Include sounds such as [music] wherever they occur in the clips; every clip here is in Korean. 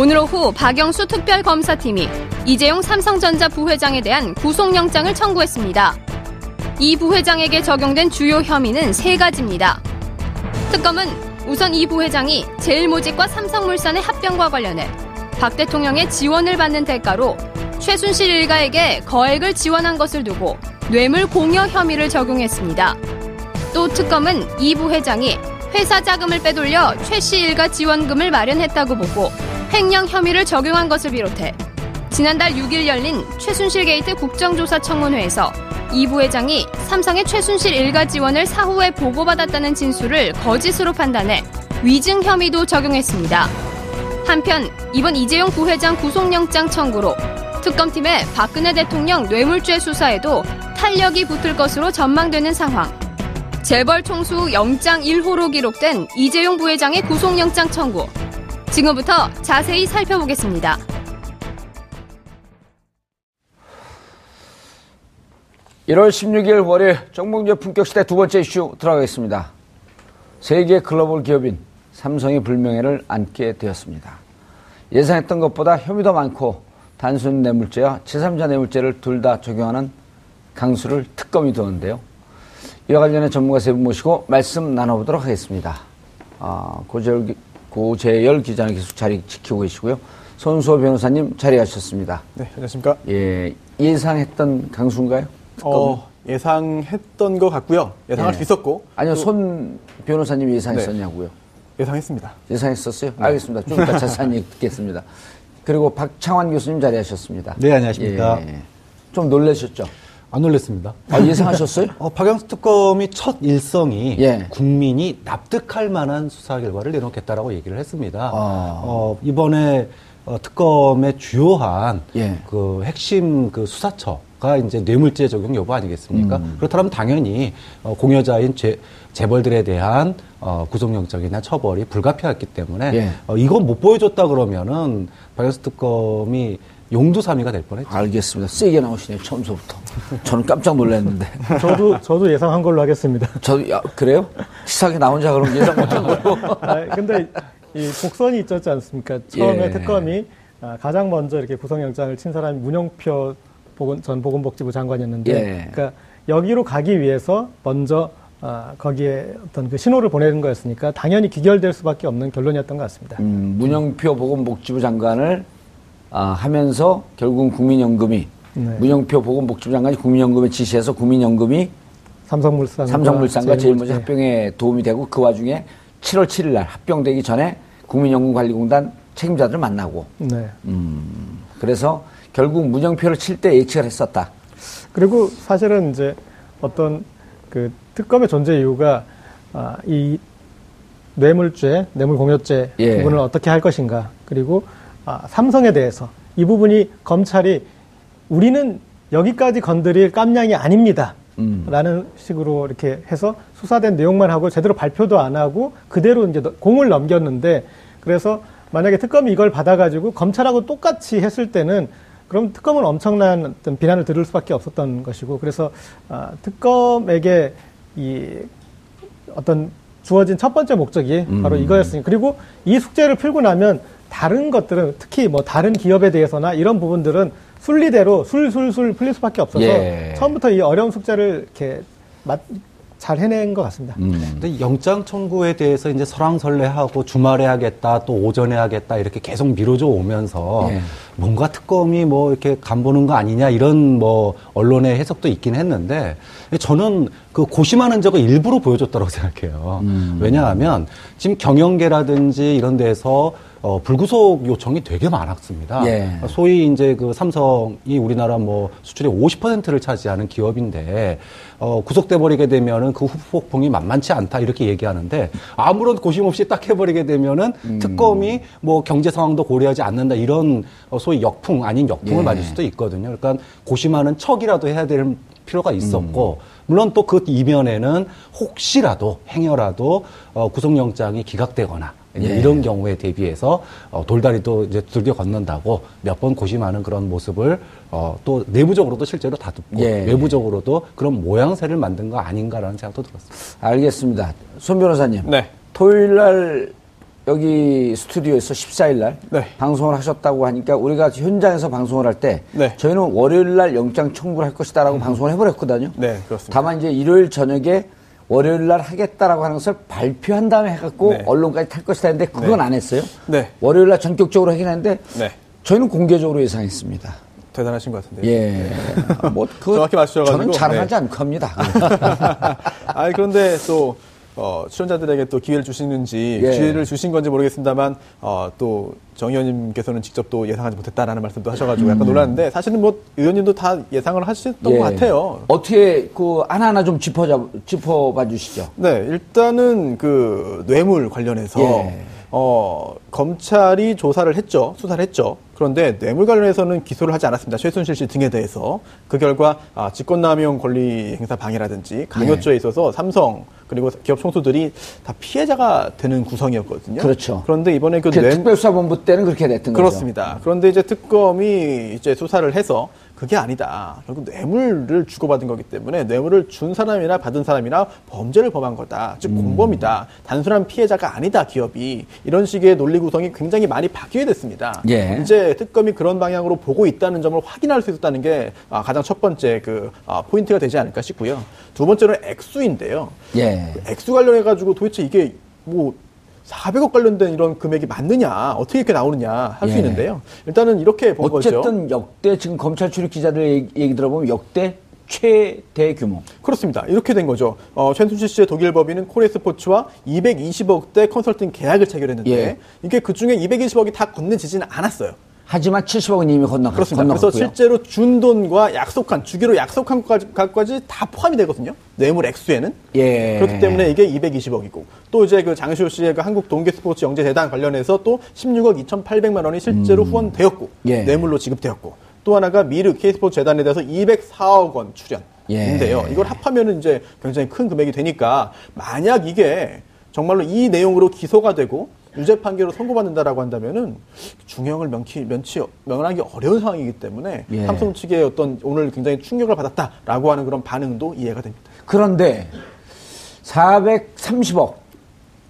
오늘 오후 박영수 특별검사팀이 이재용 삼성전자 부회장에 대한 구속영장을 청구했습니다. 이 부회장에게 적용된 주요 혐의는 세 가지입니다. 특검은 우선 이 부회장이 제일모직과 삼성물산의 합병과 관련해 박 대통령의 지원을 받는 대가로 최순실 일가에게 거액을 지원한 것을 두고 뇌물 공여 혐의를 적용했습니다. 또 특검은 이 부회장이 회사 자금을 빼돌려 최 씨 일가 지원금을 마련했다고 보고 횡령 혐의를 적용한 것을 비롯해 지난달 6일 열린 최순실 게이트 국정조사 청문회에서 이 부회장이 삼성의 최순실 일가 지원을 사후에 보고받았다는 진술을 거짓으로 판단해 위증 혐의도 적용했습니다. 한편 이번 이재용 부회장 구속영장 청구로 특검팀의 박근혜 대통령 뇌물죄 수사에도 탄력이 붙을 것으로 전망되는 상황. 재벌 총수 영장 1호로 기록된 이재용 부회장의 구속영장 청구. 지금부터 자세히 살펴보겠습니다. (1월 16일) 월요일 정봉재 품격시대 두 번째 이슈 들어가겠습니다. 세계 글로벌 기업인 삼성의 불명예를 안게 되었습니다. 예상했던 것보다 혐의도 많고 단순 뇌물죄와 제3자 뇌물죄를 둘 다 적용하는 강수를 특검이 두는데요. 이와 관련해 전문가 세 분 모시고 말씀 나눠보도록 하겠습니다. 아, 고재열 고재열 기자는 계속 자리 지키고 계시고요. 손수호 변호사님 자리하셨습니다. 네, 안녕하십니까. 예, 예상했던 강수인가요? 어, 예상했던 것 같고요. 예상할 예. 수 있었고. 아니요, 또 손 변호사님 예상했었냐고요? 예상했습니다. 예상했었어요? 알겠습니다. 좀 이따 자세히 [laughs] 듣겠습니다. 그리고 박창환 교수님 자리하셨습니다. 네, 안녕하십니까. 예, 좀 놀라셨죠? 안 놀랐습니다. 아, 예상하셨어요? [laughs] 어, 박영수 특검이 첫 일성이 예. 국민이 납득할 만한 수사 결과를 내놓겠다라고 얘기를 했습니다. 아. 어, 이번에 어, 특검의 주요한 예. 그 핵심 그 수사처 가 이제 뇌물죄 적용 여부 아니겠습니까? 음. 그렇다면 당연히 어, 공여자인 재, 재벌들에 대한 어, 구속영장이나 처벌이 불가피했기 때문에 예. 어, 이건 못 보여줬다 그러면은 박영수 특검이 용두사미가 될 뻔했죠. 알겠습니다. 세게 나오시네요, 처음서부터. 저는 깜짝 놀랐는데. [laughs] 저도 저도 예상한 걸로 하겠습니다. 저, 야, 그래요? 시사하게 나 혼자 그럼 예상 못한 거고. [laughs] 아, 근데 이 곡선이 있었지 않습니까? 처음에 예. 특검이 아, 가장 먼저 이렇게 구속영장을 친 사람이 문영표 보건, 전 보건복지부 장관이었는데, 예. 그러니까 여기로 가기 위해서 먼저 아, 거기에 어떤 그 신호를 보내는 거였으니까 당연히 기결될 수밖에 없는 결론이었던 것 같습니다. 음, 문영표 보건복지부 장관을 아, 하면서 결국은 국민연금이 네. 문영표 보건복지부 장관이 국민연금에 지시해서 국민연금이 삼성물산 삼성물산과 제일모직 합병에 도움이 되고 그 와중에 7월 7일 날 합병되기 전에 국민연금관리공단 책임자들을 만나고 네. 그래서 결국 문영표를 칠 때 예측을 했었다. 그리고 사실은 이제 어떤 그 특검의 존재 이유가 아, 이 뇌물죄, 뇌물공여죄 예. 부분을 어떻게 할 것인가 그리고 아, 삼성에 대해서 이 부분이 검찰이 우리는 여기까지 건드릴 깜냥이 아닙니다. 음. 라는 식으로 이렇게 해서 수사된 내용만 하고 제대로 발표도 안 하고 그대로 이제 너- 공을 넘겼는데 그래서 만약에 특검이 이걸 받아가지고 검찰하고 똑같이 했을 때는 그럼 특검은 엄청난 어떤 비난을 들을 수밖에 없었던 것이고 그래서 아, 특검에게 이 어떤 주어진 첫 번째 목적이 바로 이거였으니 그리고 이 숙제를 풀고 나면 다른 것들은 특히 뭐 다른 기업에 대해서나 이런 부분들은 순리대로 술술술 풀릴 수밖에 없어서 예. 처음부터 이 어려운 숙제를 이렇게 맞- 잘 해낸 것 같습니다. 근데 영장 청구에 대해서 이제 설왕설래하고 주말에 하겠다 또 오전에 하겠다 이렇게 계속 미뤄져 오면서 예. 뭔가 특검이 뭐 이렇게 간보는 거 아니냐 이런 뭐 언론의 해석도 있긴 했는데 저는 그 고심하는 적을 일부러 보여줬다고 [laughs] 생각해요. 왜냐하면 지금 경영계라든지 이런 데서 어, 불구속 요청이 되게 많았습니다. 예. 소위 이제 그 삼성이 우리나라 뭐 수출의 50%를 차지하는 기업인데 어, 구속돼 버리게 되면은 그 후폭풍이 만만치 않다 이렇게 얘기하는데 아무런 고심 없이 딱 해버리게 되면은 특검이 뭐 경제 상황도 고려하지 않는다 이런 어, 소위 역풍 아닌 역풍을 예. 맞을 수도 있거든요. 그러니까 고심하는 척이라도 해야 될 필요가 있었고 물론 또 그 이면에는 혹시라도 행여라도 어, 구속영장이 기각되거나 예. 이런 경우에 대비해서 어, 돌다리도 이제 두들겨 건넌다고 몇 번 고심하는 그런 모습을 어, 또 내부적으로도 실제로 다듬고 예. 외부적으로도 그런 모양새를 만든 거 아닌가라는 생각도 들었습니다. 알겠습니다. 손 변호사님. 네. 토요일 날 여기 스튜디오에서 14일 날 네. 방송을 하셨다고 하니까 우리가 현장에서 방송을 할때 네. 저희는 월요일 날 영장 청구를 할 것이다라고 방송을 해버렸거든요. 네, 그렇습니다. 다만 이제 일요일 저녁에 월요일 날 하겠다라고 하는 것을 발표한 다음에 해갖고 네. 언론까지 탈 것이다 했는데 그건 네. 안 했어요. 네. 월요일 날 전격적으로 하긴 했는데 네. 저희는 공개적으로 예상했습니다. 대단하신 것 같은데요. 예. 뭐, 그, 정확히 맞추셔가지고, 저는 자랑하지 네. 않고 합니다. [laughs] 아 그런데 또 어, 출연자들에게 또 기회를 주시는지 예. 기회를 주신 건지 모르겠습니다만 어, 또정 의원님께서는 직접 또 예상하지 못했다라는 말씀도 하셔가지고 약간 놀랐는데 사실은 뭐 의원님도 다 예상을 하셨던 예. 것 같아요. 어떻게 그 하나하나 좀 짚어자, 짚어봐 주시죠. 네, 일단은 그 뇌물 관련해서 예. 어, 검찰이 조사를 했죠. 수사를 했죠. 그런데 뇌물 관련해서는 기소를 하지 않았습니다. 최순실 씨 등에 대해서. 그 결과 아, 직권남용 권리 행사 방해라든지 강요죄에 있어서 삼성 그리고 기업 총수들이 다 피해자가 되는 구성이었거든요. 그렇죠. 그런데 이번에 그그 뇌, 특별수사본부 때는 그렇게 됐던 거죠. 그렇습니다. 그런데 이제 특검이 이제 수사를 해서 그게 아니다. 결국 뇌물을 주고받은 거기 때문에 뇌물을 준 사람이나 받은 사람이나 범죄를 범한 거다. 즉 음. 공범이다. 단순한 피해자가 아니다. 기업이 이런 식의 논리 구성이 굉장히 많이 바뀌게 됐습니다. 예. 이제 특검이 그런 방향으로 보고 있다는 점을 확인할 수 있었다는 게 아, 가장 첫 번째 그 아, 포인트가 되지 않을까 싶고요. 두 번째는 액수인데요. 예. 액수 관련해 가지고 도대체 이게 뭐 400억 관련된 이런 금액이 맞느냐 어떻게 이렇게 나오느냐 할수 예. 있는데요. 일단은 이렇게 본 거죠. 어쨌든 역대 지금 검찰 출입 기자들 얘기, 얘기 들어보면 역대 최대 규모. 그렇습니다. 이렇게 된 거죠. 어, 최순실 씨의 독일 법인은 코레 스포츠와 220억대 컨설팅 계약을 체결했는데 예. 이게 그 중에 220억이 다 건네지지는 않았어요. 하지만 70억은 이미 건너, 그렇습니다. 건너갔고요. 그래서 실제로 준 돈과 약속한 주기로 약속한 것까지, 다 포함이 되거든요. 뇌물 액수에는. 예. 그렇기 때문에 이게 220억이고 또 이제 그 장시호 씨의 그 한국 동계 스포츠 영재 재단 관련해서 또 16억 2,800만 원이 실제로 후원되었고 음. 예. 뇌물로 지급되었고 또 하나가 미르 K스포츠 재단에 대해서 204억 원 출연인데요. 예. 이걸 합하면은 이제 굉장히 큰 금액이 되니까 만약 이게 정말로 이 내용으로 기소가 되고 유죄 판결로 선고받는다라고 한다면은 중형을 면치, 면치 면하기 어려운 상황이기 때문에 예. 삼성 측의 어떤 오늘 굉장히 충격을 받았다라고 하는 그런 반응도 이해가 됩니다. 그런데 430억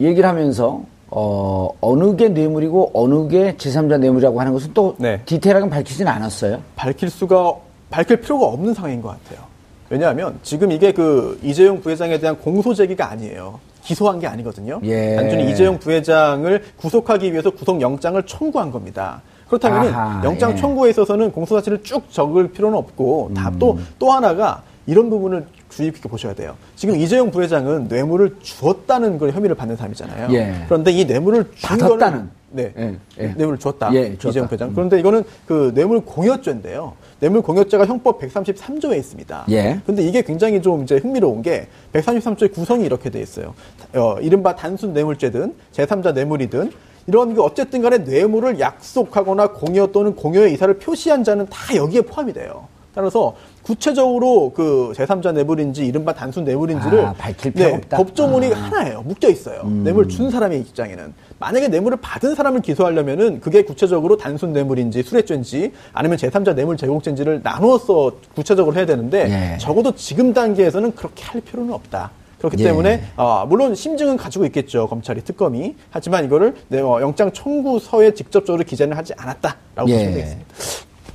얘기를 하면서 어, 어느 게 뇌물이고 어느 게 제3자 뇌물이라고 하는 것은 또 네. 디테일하게 밝히진 않았어요. 밝힐 수가 밝힐 필요가 없는 상황인 것 같아요. 왜냐하면 지금 이게 그 이재용 부회장에 대한 공소 제기가 아니에요. 기소한 게 아니거든요. 예. 단순히 이재용 부회장을 구속하기 위해서 구속 영장을 청구한 겁니다. 그렇다면 아하, 영장 예. 청구에 있어서는 공소 사실을 쭉 적을 필요는 없고 다또 음. 또 하나가 이런 부분을 주의 깊게 보셔야 돼요. 지금 이재용 부회장은 뇌물을 주었다는 걸 혐의를 받는 사람이잖아요. 예. 그런데 이 뇌물을 준 받았다는. 거는 네, 예, 예. 뇌물을 줬다. 예, 줬다. 이재용 부회장. 그런데 이거는 그 뇌물 공여죄인데요. 뇌물 공여죄가 형법 133조에 있습니다. 예. 근데 이게 굉장히 좀 이제 흥미로운 게 133조의 구성이 이렇게 돼 있어요. 어, 이른바 단순 뇌물죄든 제3자 뇌물이든 이런 게 어쨌든 간에 뇌물을 약속하거나 공여 또는 공여의 이사를 표시한 자는 다 여기에 포함이 돼요. 따라서 구체적으로 그 제3자 뇌물인지 이른바 단순 뇌물인지를 아, 밝힐 필요가 없다. 법조문이 아. 하나예요. 묶여 있어요. 뇌물 준 사람의 입장에는. 만약에 뇌물을 받은 사람을 기소하려면은 그게 구체적으로 단순 뇌물인지 수뢰죄인지 아니면 제3자 뇌물 제공죄인지를 나누어서 구체적으로 해야 되는데 예. 적어도 지금 단계에서는 그렇게 할 필요는 없다. 그렇기 예. 때문에 아, 물론 심증은 가지고 있겠죠 검찰이 특검이 하지만 이거를 네, 어, 영장 청구서에 직접적으로 기재는 하지 않았다라고 예. 보시면 되겠습니다.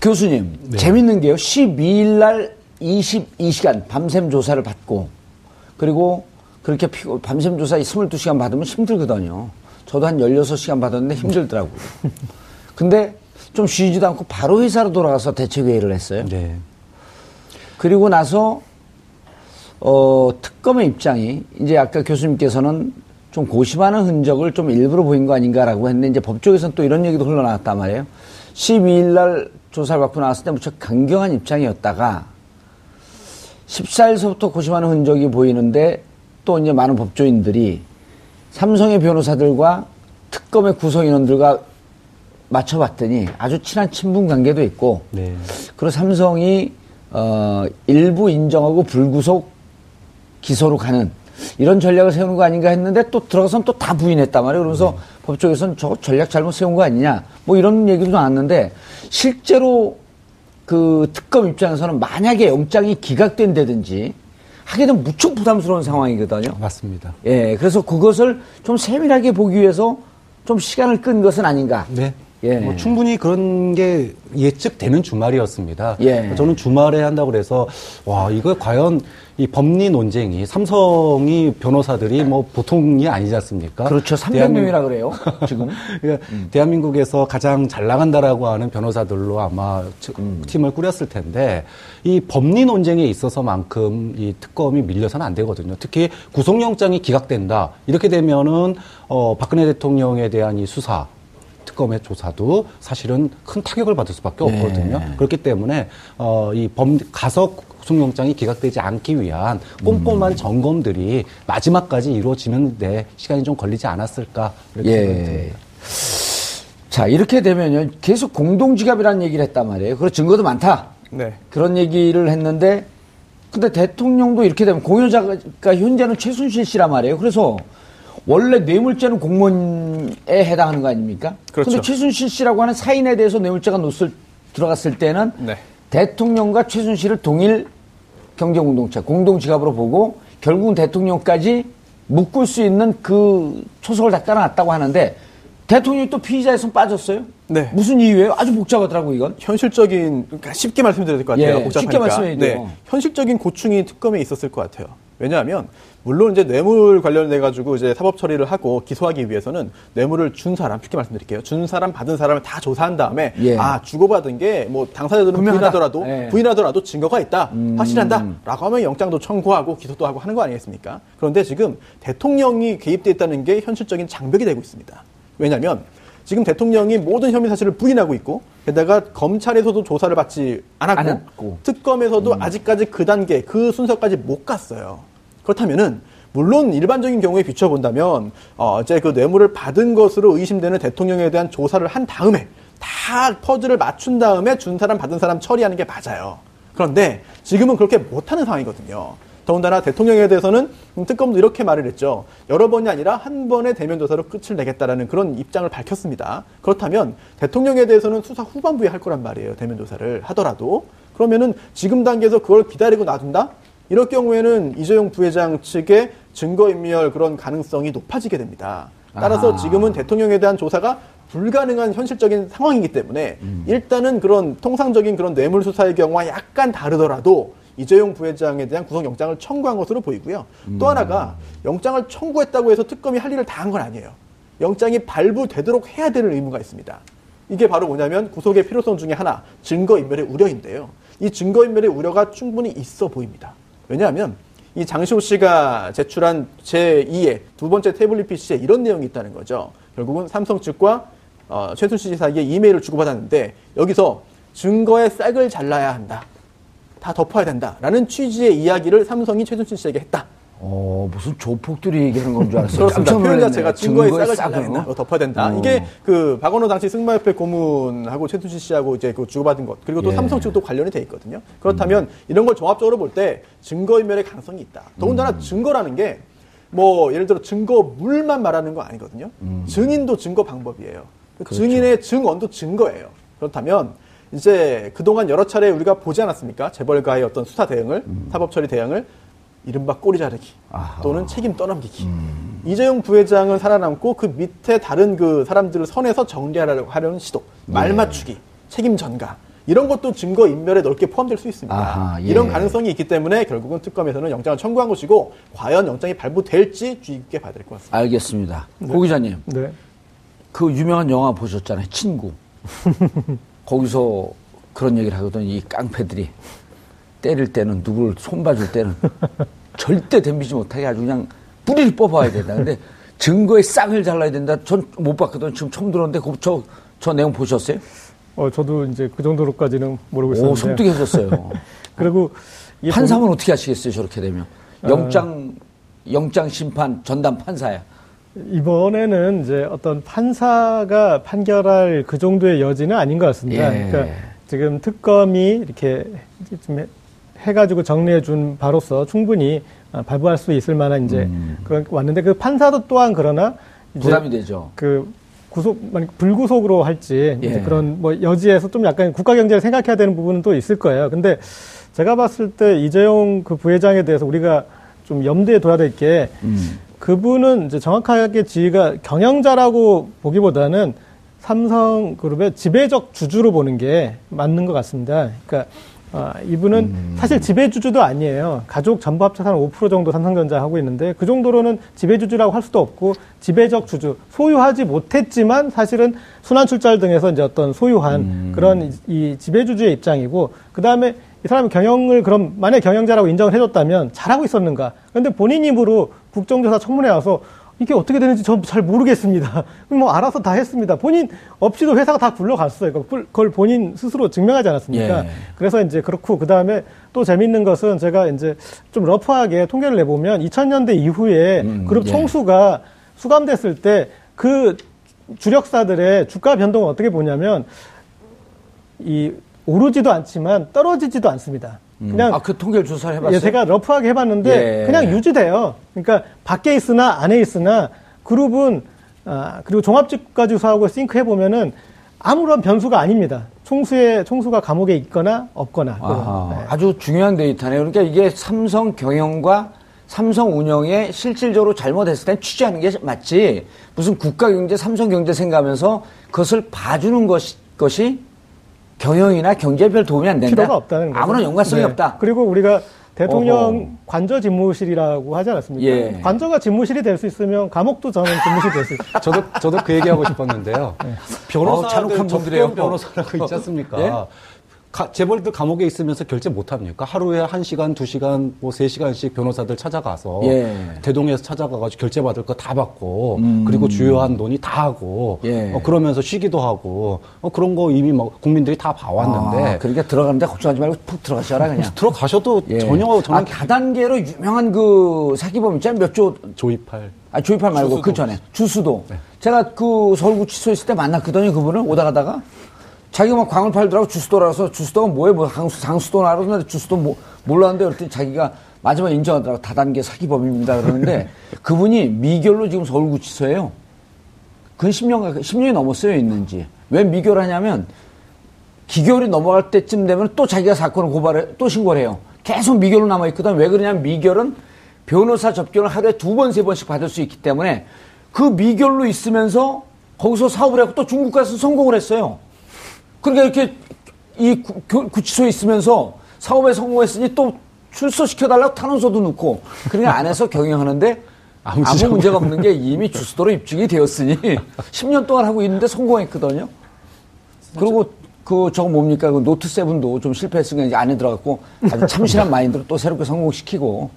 교수님, 재밌는 게요. 12일 날 22시간 밤샘 조사를 받고 그리고 그렇게 피고 밤샘 조사 22시간 받으면 힘들거든요. 저도 한 16시간 받았는데 힘들더라고요. [laughs] 근데 좀 쉬지도 않고 바로 회사로 돌아가서 대책회의를 했어요. 네. 그리고 나서 어, 특검의 입장이 이제 아까 교수님께서는 좀 고심하는 흔적을 좀 일부러 보인 거 아닌가라고 했는데 이제 법조에서는 또 이런 얘기도 흘러나왔단 말이에요. 12일 날 조사를 받고 나왔을 때 무척 강경한 입장이었다가 14일서부터 고심하는 흔적이 보이는데 또 이제 많은 법조인들이 삼성의 변호사들과 특검의 구성인원들과 맞춰봤더니 아주 친한 친분 관계도 있고 네. 그리고 삼성이 어 일부 인정하고 불구속 기소로 가는 이런 전략을 세우는 거 아닌가 했는데 또 들어가서는 또다 부인했단 말이에요. 그러면서 법조에서는 저 전략 잘못 세운 거 아니냐 뭐 이런 얘기도 나왔는데 실제로 그 특검 입장에서는 만약에 영장이 기각된다든지 되면 무척 부담스러운 상황이거든요. 맞습니다. 예, 그래서 그것을 좀 세밀하게 보기 위해서 좀 시간을 끈 것은 아닌가. 네. 예. 뭐 충분히 그런 게 예측되는 주말이었습니다. 예. 저는 주말에 한다고 그래서 와 이거 과연 이 법리 논쟁이 삼성이 변호사들이 뭐 보통이 아니지 않습니까? 그렇죠. 대한민국- 300명이라 그래요. 지금. [laughs] 그러니까 대한민국에서 가장 잘 나간다라고 하는 변호사들로 아마 저- 팀을 꾸렸을 텐데 이 법리 논쟁에 있어서만큼 이 특검이 밀려서는 안 되거든요. 특히 구속영장이 기각된다 이렇게 되면은 어 박근혜 대통령에 대한 이 수사 특검의 조사도 사실은 큰 타격을 받을 수밖에 네. 없거든요. 그렇기 때문에 어 이범 가석 구속영장이 기각되지 않기 위한 꼼꼼한 음. 점검들이 마지막까지 이루어지는데 시간이 좀 걸리지 않았을까 이렇게 생각이 예. 듭니다. 자, 이렇게 되면요. 계속 공동지갑이라는 얘기를 했단 말이에요. 그리고 증거도 많다. 네. 그런 얘기를 했는데, 근데 대통령도 이렇게 되면 공여자가 현재는 최순실 씨란 말이에요. 그래서 원래 뇌물죄는 공무원에 해당하는 거 아닙니까? 그렇죠. 근데 최순실 씨라고 하는 사인에 대해서 뇌물죄가 놓을, 들어갔을 때는 네. 대통령과 최순실을 동일 경제공동체, 공동지갑으로 보고 결국은 대통령까지 묶을 수 있는 그 초석을 다 깔아놨다고 하는데 대통령이 또 피의자에 손 빠졌어요? 네. 무슨 이유예요? 아주 복잡하더라고 이건. 현실적인 그러니까 쉽게 말씀드려야 될 것 같아요. 예, 복잡하니까. 쉽게 말씀해 주세요. 네, 현실적인 고충이 특검에 있었을 것 같아요. 왜냐하면 물론 이제 뇌물 관련돼 가지고 이제 사법 처리를 하고 기소하기 위해서는 뇌물을 준 사람 쉽게 말씀드릴게요. 준 사람 받은 사람을 다 조사한 다음에 예. 아 주고받은 게 뭐 당사자들은 분명하다. 부인하더라도 예. 음. 부인하더라도 증거가 있다 확실한다라고 하면 영장도 청구하고 기소도 하고 하는 거 아니겠습니까? 그런데 지금 대통령이 개입돼 있다는 게 현실적인 장벽이 되고 있습니다. 왜냐하면 지금 대통령이 모든 혐의 사실을 부인하고 있고 게다가 검찰에서도 조사를 받지 않았고, 안 했고. 특검에서도 아직까지 그 단계 그 순서까지 못 갔어요. 그렇다면은 물론 일반적인 경우에 비춰본다면 어, 이제 그 뇌물을 받은 것으로 의심되는 대통령에 대한 조사를 한 다음에 다 퍼즐을 맞춘 다음에 준 사람 받은 사람 처리하는 게 맞아요. 그런데 지금은 그렇게 못하는 상황이거든요. 더군다나 대통령에 대해서는 특검도 이렇게 말을 했죠. 여러 번이 아니라 한 번의 대면 조사로 끝을 내겠다라는 그런 입장을 밝혔습니다. 그렇다면 대통령에 대해서는 수사 후반부에 할 거란 말이에요. 대면 조사를 하더라도 그러면은 지금 단계에서 그걸 기다리고 놔둔다? 이럴 경우에는 이재용 부회장 측의 증거인멸 그런 가능성이 높아지게 됩니다. 따라서. 지금은 대통령에 대한 조사가 불가능한 현실적인 상황이기 때문에 일단은 그런 통상적인 그런 뇌물 수사의 경우와 약간 다르더라도 이재용 부회장에 대한 구속영장을 청구한 것으로 보이고요. 또 하나가 영장을 청구했다고 해서 특검이 할 일을 다 한 건 아니에요. 영장이 발부되도록 해야 되는 의무가 있습니다. 이게 바로 뭐냐면 구속의 필요성 중에 하나, 증거인멸의 우려인데요. 이 증거인멸의 우려가 충분히 있어 보입니다. 왜냐하면 이 장시호 씨가 제출한 제2의 두 번째 태블릿 PC에 이런 내용이 있다는 거죠. 결국은 삼성 측과 어, 최순실 씨 사이에 이메일을 주고받았는데 여기서 증거의 싹을 잘라야 한다. 다 덮어야 된다 라는 취지의 이야기를 삼성이 최순실 씨에게 했다. 어, 무슨 조폭들이 얘기하는 건 줄 알았어요. 그렇습니다. 표현. 자체가 증거의 싹을 된다. 어? 덮어야 된다. 어. 이게 그 박원호 당시 승마협회 고문하고 최순실 씨하고 이제 그 주고받은 것 그리고 또 예. 삼성 측도 관련이 돼 있거든요. 그렇다면 이런 걸 종합적으로 볼 때 증거인멸의 가능성이 있다. 더군다나 음. 증거라는 게 뭐 예를 들어 증거물만 말하는 거 아니거든요. 음. 증인도 증거 방법이에요. 그 그렇죠. 증인의 증언도 증거예요. 그렇다면 이제 그동안 여러 차례 우리가 보지 않았습니까? 재벌가의 어떤 수사 대응을 음. 사법 처리 대응을 이른바 꼬리 자르기 아하. 음. 또는 책임 떠넘기기. 이재용 부회장은 살아남고 그 밑에 다른 그 사람들을 선에서 정리하려고 하려는 시도, 말 맞추기, 책임 전가 이런 것도 증거 인멸에 넓게 포함될 수 있습니다. 아하, 예. 이런 가능성이 있기 때문에 결국은 특검에서는 영장을 청구한 것이고 과연 영장이 발부될지 주의 깊게 봐야 될 것 같습니다. 알겠습니다. 고 기자님, 네. 그 유명한 영화 보셨잖아요. 친구. [laughs] 거기서 그런 얘기를 하거든. 이 깡패들이 때릴 때는 누구를 손봐줄 때는 [laughs] 절대 덤비지 못하게 아주 그냥 뿌리를 뽑아야 된다. 근데 증거의 싹을 잘라야 된다. 전 못 봤거든. 지금 처음 들었는데 그 저, 저 내용 보셨어요? 어, 저도 이제 그 정도로까지는 모르고 있었는데. 오, 섬뜩해졌어요. [laughs] 그리고 판사면 어떻게 하시겠어요? 저렇게 되면. 영장, 영장 심판 전담 판사야. 이번에는 이제 어떤 판사가 판결할 그 정도의 여지는 아닌 것 같습니다. 예. 그러니까 지금 특검이 이렇게 좀 해- 해가지고 정리해 준 바로서 충분히 아, 발부할 수 있을 만한 이제 그런 왔는데 그 판사도 또한 그러나 이제 음. 부담이 되죠. 그 구속 만약 불구속으로 할지 이제 예. 그런 뭐 여지에서 좀 약간 국가 경제를 생각해야 되는 부분은 또 있을 거예요. 근데 제가 봤을 때 이재용 그 부회장에 대해서 우리가 좀 염두에 둬야 될게 음. 그분은 이제 정확하게 지위가 경영자라고 보기보다는 삼성그룹의 지배적 주주로 보는 게 맞는 것 같습니다. 그러니까 아, 이분은 음. 사실 지배주주도 아니에요. 가족 전부 합쳐서 한 5% 정도 삼성전자 하고 있는데 그 정도로는 지배주주라고 할 수도 없고 지배적 주주 소유하지 못했지만 사실은 순환 출자를 등해서 이제 어떤 소유한 음. 그런 이, 이 지배주주의 입장이고 그 다음에 이 사람이 경영을 그럼 만약 경영자라고 인정을 해줬다면 잘하고 있었는가? 그런데 본인 입으로 국정조사 청문회 와서 이게 어떻게 되는지 전 잘 모르겠습니다. [laughs] 뭐 알아서 다 했습니다. 본인 없이도 회사가 다 굴러갔어요. 그걸- 본인 스스로 증명하지 않았습니까? 예. 그래서 이제 그렇고 그 다음에 또 재밌는 것은 제가 이제 좀 러프하게 통계를 내보면 2000년대 이후에 음, 그룹 예. 총수가 수감됐을 때 그 주력사들의 주가 변동을 어떻게 보냐면 이 오르지도 않지만 떨어지지도 않습니다. 그냥 아, 그 통계를 조사를 해봤어요? 예, 제가 러프하게 해봤는데 예. 그냥 유지돼요. 그러니까 밖에 있으나 안에 있으나 그룹은 아, 그리고 종합주가지 수하고 싱크 해 보면은 아무런 변수가 아닙니다. 총수의 총수가 감옥에 있거나 없거나. 아하, 네. 아주 중요한 데이터네요. 그러니까 이게 삼성 경영과 삼성 운영에 실질적으로 잘못했을 땐 취재하는 게 맞지. 무슨 국가 경제, 삼성 경제 생각하면서 그것을 봐주는 것이, 것이 경영이나 경제에 별 도움이 안 된다. 필요가 없다는 거죠. 아무런 연관성이 네. 없다. 그리고 우리가 대통령 어허. 관저 집무실이라고 하지 않았습니까? 예. 관저가 집무실이 될 수 있으면 감옥도 저는 집무실이 될 수 있어요. [laughs] 저도 저도 그 얘기하고 싶었는데요. 어, 변호사들 접견 분들이에요. 변호사라고 있지 않습니까? 예? 가- 재벌들 감옥에 있으면서 결제 못 합니까? 하루에 한시간두시간뭐 세시간씩 변호사들 찾아가서 예. 대동에서 찾아가 가지고 결제 받을 거 다 받고 그리고 주요한 논의 다 하고 음. 예. 어, 그러면서 쉬기도 하고 어, 그런 거 이미 막 국민들이 다 봐왔는데 아, 그러니까 들어가는데 걱정하지 말고 푹 들어가셔라 그냥. [laughs] 들어가셔도 예. 전혀 저는 아, 다단계로 유명한 그 사기범 있잖아요. 몇 조, 조입할 아, 조이팔 말고 그 전에 주수도. 제가 그 서울구치소 있을 때 만났거든요. 그분을 오다 가다가 자기가 막 광을 팔더라고 주수도라서 주수도가 뭐예요? 뭐 상수, 상수도나 그러는데 주수도 뭐, 몰랐는데 그랬더니 자기가 마지막에 인정하더라고. 다단계 사기범입니다. 그러는데 [laughs] 그분이 미결로 지금 서울구치소예요. 근 10년, 10년이 넘었어요. 있는지. 왜 미결 하냐면 기결이 넘어갈 때쯤 되면 또 자기가 사건을 고발해, 또 신고를 해요. 계속 미결로 남아 있거든. 왜 그러냐면 미결은 변호사 접견을 하루에 두 번, 세 번씩 받을 수 있기 때문에 그 미결로 있으면서 거기서 사업을 하고 또 중국 가서 성공을 했어요. 그러니까 이렇게 이 구, 교- 구치소에 있으면서 사업에 성공했으니 또 출소시켜달라고 탄원서도 넣고 그러니까 안에서 경영하는데 [laughs] 아무, 아무 문제가 없는 게 이미 주수도로 입증이 되었으니 [laughs] 10년 동안 하고 있는데 성공했거든요. 그리고 그 저거 뭡니까 그 Note Seven도 좀 실패했으니까 이제 안에 들어갔고 아주 참신한 마인드로 또 새롭게 성공시키고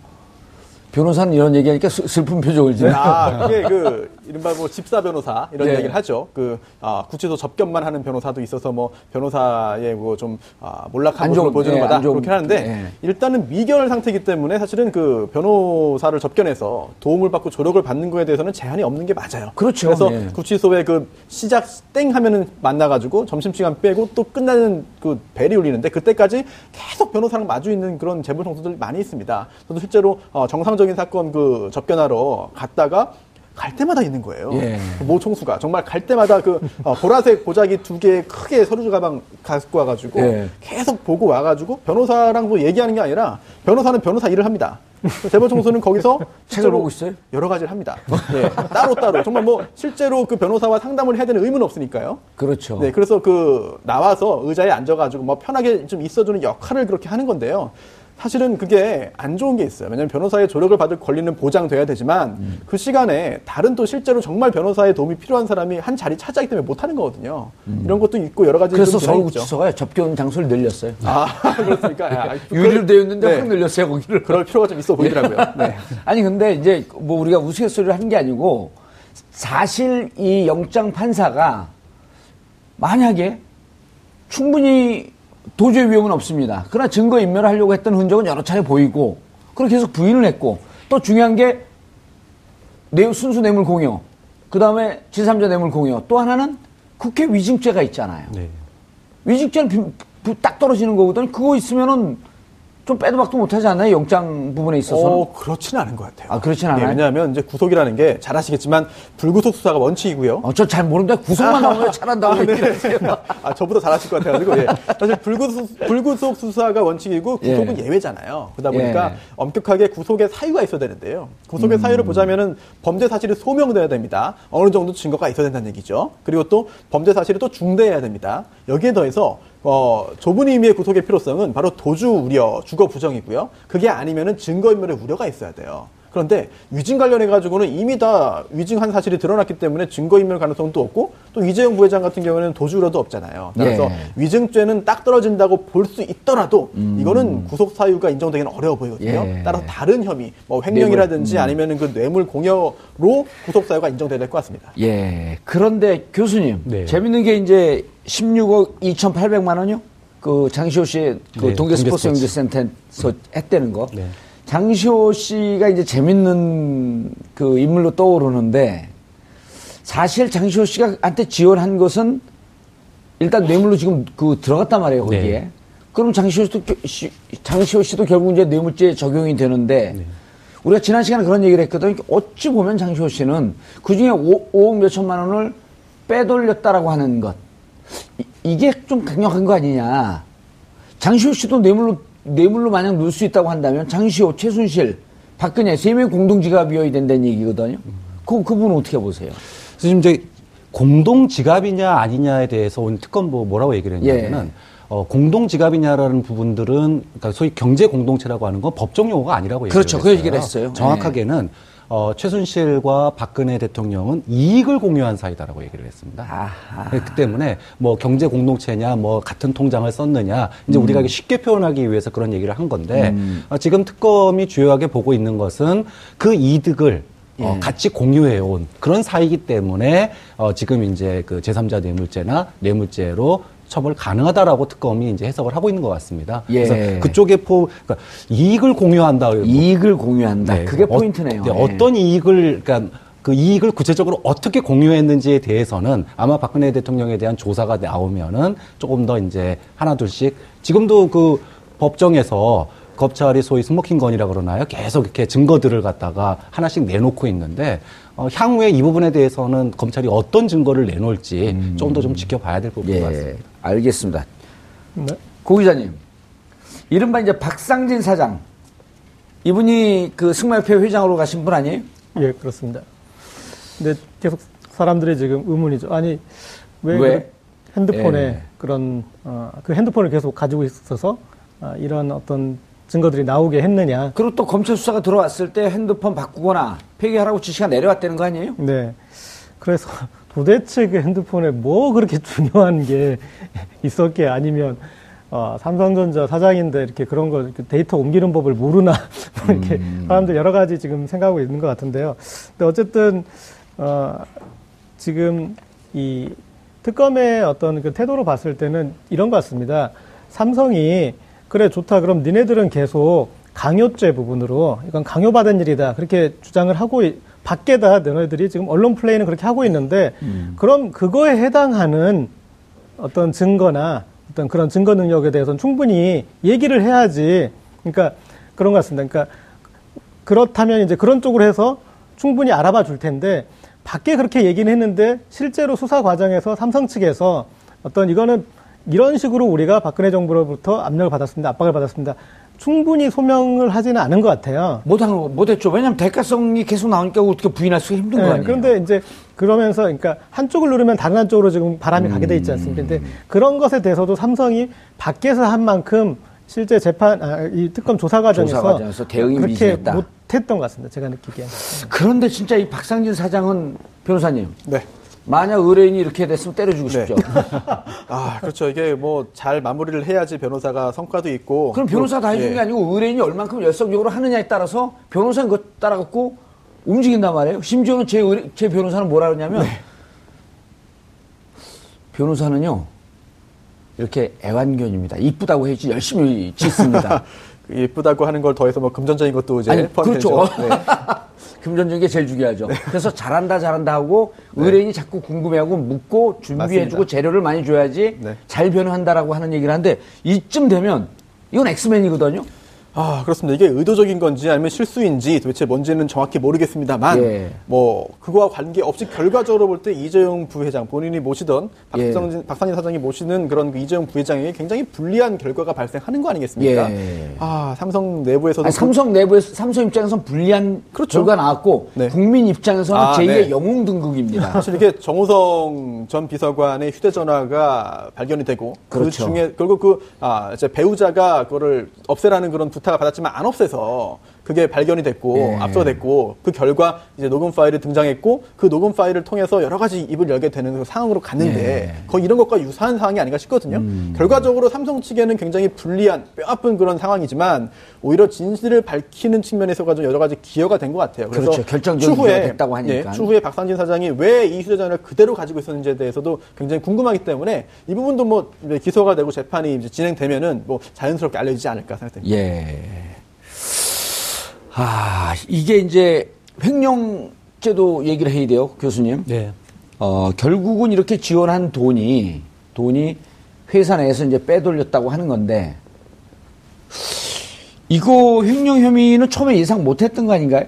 변호사는 이런 얘기하니까 슬- 슬픈 표정을 지네. 아, 그게 그 이른바 뭐 집사 변호사 이런 네. 이야기를 하죠. 그 아, 구치소 접견만 하는 변호사도 있어서 뭐 변호사의 뭐좀 아, 몰락한 안 모습을 보여주는 네, 거다 그렇게 하는데 네. 일단은 미결 상태이기 때문에 사실은 그 변호사를 접견해서 도움을 받고 조력을 받는 거에 대해서는 제한이 없는 게 맞아요. 그렇죠. 그래서 네. 구치소에 그 시작 땡 하면은 만나가지고 점심시간 빼고 또 끝나는 그 벨이 울리는데 그때까지 계속 변호사랑 마주 있는 그런 재벌 성수들 많이 있습니다. 저도 실제로 어, 정상적인 사건 그 접견하러 갔다가 갈 때마다 있는 거예요. 예. 모 총수가 정말 갈 때마다 그 어, 보라색 보자기 두 개 크게 서류 가방 갖고 와가지고 예. 계속 보고 와가지고 변호사랑 뭐 얘기하는 게 아니라 변호사는 변호사 일을 합니다. 재벌 총수는 거기서 [laughs] 책을 보고 있어요? 여러 가지를 합니다. 네, 따로 따로 정말 뭐 실제로 그 변호사와 상담을 해야 되는 의무는 없으니까요. 그렇죠. 네, 그래서 그 나와서 의자에 앉아가지고 뭐 편하게 좀 있어주는 역할을 그렇게 하는 건데요. 사실은 그게 안 좋은 게 있어요. 왜냐하면 변호사의 조력을 받을 권리는 보장돼야 되지만 음. 그 시간에 다른 또 실제로 정말 변호사의 도움이 필요한 사람이 한 자리 차지하기 때문에 못 하는 거거든요. 이런 것도 있고 여러 가지 음. 그래서. 서울구치소가 접견 장소를 늘렸어요. 아, [laughs] 그렇습니까? 아, 유리로 되어 있는데 네. 확 늘렸어요, 거기를. 그럴 필요가 좀 있어 보이더라고요. [laughs] 네. 아니 근데 이제 뭐 우리가 우스갯소리를 하는 게 아니고 사실 이 영장 판사가 만약에 충분히 도저히 위험은 없습니다. 그러나 증거 인멸을 하려고 했던 흔적은 여러 차례 보이고 그렇게 계속 부인을 했고 또 중요한 게 내, 순수 뇌물 공여 그 다음에 제3자 뇌물 공여 또 하나는 국회 위증죄가 있잖아요. 네. 위증죄는 딱 떨어지는 거거든요. 그거 있으면은 좀 빼도 박도 못하지 않나요? 영장 부분에 있어서는. 어, 그렇지는 않은 것 같아요. 아, 그렇진 않아요? 왜냐하면 이제 구속이라는 게 잘 아시겠지만 불구속 수사가 원칙이고요. 어, 저 잘 모르는데 구속만 나오면 잘한다고 아, 네. [laughs] 아, 저보다 잘 아실 것 같아가지고, 예. 사실 불구속, 불구속 수사가 원칙이고 구속은 예. 예. 외잖아요 그러다 보니까 예. 엄격하게 구속의 사유가 있어야 되는데요. 구속의 음. 사유를 보자면은 범죄 사실이 소명돼야 됩니다. 어느 정도 증거가 있어야 된다는 얘기죠. 그리고 또 범죄 사실이 또 중대해야 됩니다. 여기에 더해서 어, 좁은 의미의 구속의 필요성은 바로 도주 우려, 주거 부정이고요. 그게 아니면은 증거인멸의 우려가 있어야 돼요. 그런데 위증 관련해 가지고는 이미 다 위증한 사실이 드러났기 때문에 증거인멸 가능성도 없고 또 이재용 부회장 같은 경우에는 도주 우려도 없잖아요. 따라서 예. 위증죄는 딱 떨어진다고 볼 수 있더라도 이거는 구속 사유가 인정되기는 어려워 보이거든요. 예. 따라서 다른 혐의, 뭐 횡령이라든지 아니면은 그 뇌물 공여로 구속 사유가 인정돼야 될 것 같습니다. 예. 그런데 교수님, 네. 재밌는 게 이제 16억 2,800만 원이요? 그 장시호 씨의 그 네, 동계 스포츠 동계 경기센터에서 했다는 거. 네. 장시호 씨가 이제 재밌는 그 인물로 떠오르는데 사실 장시호 씨가 한테 지원한 것은 일단 뇌물로 지금 그 들어갔단 말이에요, 거기에. 네. 그럼 장시호 씨도, 장시호 씨도 결국 이제 뇌물죄 적용이 되는데 네. 우리가 지난 시간에 그런 얘기를 했거든요. 어찌 보면 장시호 씨는 그 중에 5억 몇 천만 원을 빼돌렸다라고 하는 것. 이, 게 좀 강력한 거 아니냐. 장시호 씨도 뇌물로, 뇌물로 만약 넣을 수 있다고 한다면 장시호, 최순실, 박근혜 세 명이 공동지갑이어야 된다는 얘기거든요. 그, 그 부분은 어떻게 보세요? 그래서 지금 이제 공동 지갑이냐 아니냐에 대해서 오늘 특검보 뭐라고 얘기를 했냐면은 예. 어, 공동 지갑이냐라는 부분들은 그러니까 소위 경제 공동체라고 하는 건 법정 용어가 아니라고 얘기를 그렇죠. 그 했어요. 얘기를 했어요. 정확하게는 어, 최순실과 박근혜 대통령은 이익을 공유한 사이다라고 얘기를 했습니다. 아하. 그렇기 때문에 뭐 경제 공동체냐 뭐 같은 통장을 썼느냐 이제 음. 우리가 쉽게 표현하기 위해서 그런 얘기를 한 건데 어, 지금 특검이 주요하게 보고 있는 것은 그 이득을 어, 예. 같이 공유해온 그런 사이기 때문에 어, 지금 이제 그 제3자 뇌물죄나 뇌물죄로 처벌 가능하다라고 특검이 이제 해석을 하고 있는 것 같습니다. 예. 그래서 그쪽에 포 그러니까 이익을 공유한다. 이익을 공유한다. 네. 그게 어, 포인트네요. 네, 예. 어떤 이익을 그러니까 그 이익을 구체적으로 어떻게 공유했는지에 대해서는 아마 박근혜 대통령에 대한 조사가 나오면은 조금 더 이제 하나 둘씩 지금도 그 법정에서 검찰이 소위 smoking gun이라 그러나요? 계속 이렇게 증거들을 갖다가 하나씩 내놓고 있는데 어, 향후에 이 부분에 대해서는 검찰이 어떤 증거를 내놓을지 조금 더좀 지켜봐야 될 부분인 것 같습니다. 예, 알겠습니다. 네. 고 기자님, 이른바 이제 박상진 사장, 이분이 그 승마협회 회장으로 가신 분 아니에요? 예, 그렇습니다. 근데 계속 사람들이 지금 의문이죠. 아니, 왜, 왜? 그 핸드폰에 예. 그런, 어, 그 핸드폰을 계속 가지고 있어서 아, 이런 어떤 증거들이 나오게 했느냐. 그리고 또 검찰 수사가 들어왔을 때 핸드폰 바꾸거나 폐기하라고 지시가 내려왔다는 거 아니에요? 네. 그래서 [laughs] 도대체 그 핸드폰에 뭐 그렇게 [laughs] 중요한 게 있었게 아니면 어, 삼성전자 사장인데 이렇게 그런 거 데이터 옮기는 법을 모르나 [laughs] 뭐 이렇게 음. 사람들 여러 가지 지금 생각하고 있는 것 같은데요. 근데 어쨌든 어, 지금 이 특검의 어떤 그 태도로 봤을 때는 이런 것 같습니다. 삼성이 그래 좋다 그럼 니네들은 계속 강요죄 부분으로 이건 강요받은 일이다 그렇게 주장을 하고 이- 밖에다 너네들이 지금 언론 플레이는 그렇게 하고 있는데 그럼 그거에 해당하는 어떤 증거나 어떤 그런 증거 능력에 대해서는 충분히 얘기를 해야지 그러니까 그런 것 같습니다. 그러니까 그렇다면 이제 그런 쪽으로 해서 충분히 알아봐 줄 텐데 밖에 그렇게 얘기는 했는데 실제로 수사 과정에서 삼성 측에서 어떤 이거는 이런 식으로 우리가 박근혜 정부로부터 압력을 받았습니다. 압박을 받았습니다. 충분히 소명을 하지는 않은 것 같아요. 못한 거 못했죠. 왜냐하면 대가성이 계속 나오니까 어떻게 부인할 수가 힘든 거 네, 아니에요. 그런데 이제 그러면서 그러니까 한쪽을 누르면 다른 한쪽으로 지금 바람이 가게 돼 있지 않습니까? 근데 그런 것에 대해서도 삼성이 밖에서 한 만큼 실제 재판 아, 이 특검 조사 과정에서, 조사 과정에서 대응이 그렇게 미진했다. 못했던 것 같습니다. 제가 느끼기에. 그런데 진짜 이 박상진 사장은 변호사님 네. 만약 의뢰인이 이렇게 됐으면 때려주고 네. 싶죠. [laughs] 아, 그렇죠. 이게 뭐 잘 마무리를 해야지 변호사가 성과도 있고. 그럼 변호사 다 해주는 예. 게 아니고 의뢰인이 얼만큼 열성적으로 하느냐에 따라서 변호사는 그거 따라갖고 움직인단 말이에요. 심지어는 제, 의뢰- 제 변호사는 뭐라 그러냐면 네. 변호사는요 이렇게 애완견입니다. 이쁘다고 해야지 열심히 짓습니다. [laughs] 그 예쁘다고 하는 걸 더해서 뭐 금전적인 것도 이제 아니, 포함되죠. 그렇죠. 네. [laughs] 금전적인 게 제일 중요하죠. 그래서 잘한다 잘한다 하고 의뢰인이 자꾸 궁금해하고 묻고 준비해주고. 재료를 많이 줘야지 네. 잘 변호한다라고 하는 얘기를 하는데 이쯤 되면 이건 엑스맨이거든요. 아, 그렇습니다. 이게 의도적인 건지 아니면 실수인지 도대체 뭔지는 정확히 모르겠습니다만, 예. 뭐, 그거와 관계 없이 결과적으로 볼 때 이재용 부회장, 본인이 모시던 예. 박상진, 박상진 사장이 모시는 그런 그 이재용 부회장에게 굉장히 불리한 결과가 발생하는 거 아니겠습니까? 예. 아, 삼성 내부에서도. 아니, 삼성 내부에서 삼성 입장에서는 불리한 그렇죠. 결과 나왔고 네. 국민 입장에서는 아, 제2의 네. 영웅 등극입니다. [laughs] 사실 이게 정우성 전 비서관의 휴대전화가 발견이 되고 그 그렇죠. 중에 결국 그 아, 이제 배우자가 그거를 없애라는 그런 부탁 을 받았지만 안 없애서 그게 발견이 됐고 예. 압수됐고 그 결과 이제 녹음 파일이 등장했고 그 녹음 파일을 통해서 여러 가지 입을 열게 되는 그 상황으로 갔는데 예. 거의 이런 것과 유사한 상황이 아닌가 싶거든요. 음. 결과적으로 삼성 측에는 굉장히 불리한 뼈아픈 그런 상황이지만 오히려 진실을 밝히는 측면에서가 좀 여러 가지 기여가 된 것 같아요. 그래서 그렇죠. 결정적인 추후에 기여가 됐다고 하니까. 예, 추후에 박상진 사장이 왜 이 휴대전화를 그대로 가지고 있었는지에 대해서도 굉장히 궁금하기 때문에 이 부분도 뭐 기소가 되고 재판이 진행되면은 뭐 자연스럽게 알려지지 않을까 생각됩니다. 예. 아 이게 이제 횡령죄도 얘기를 해야 돼요, 교수님. 네. 어, 결국은 이렇게 지원한 돈이, 돈이 회사 내에서 이제 빼돌렸다고 하는 건데, 이거 횡령 혐의는 처음에 예상 못 했던 거 아닌가요?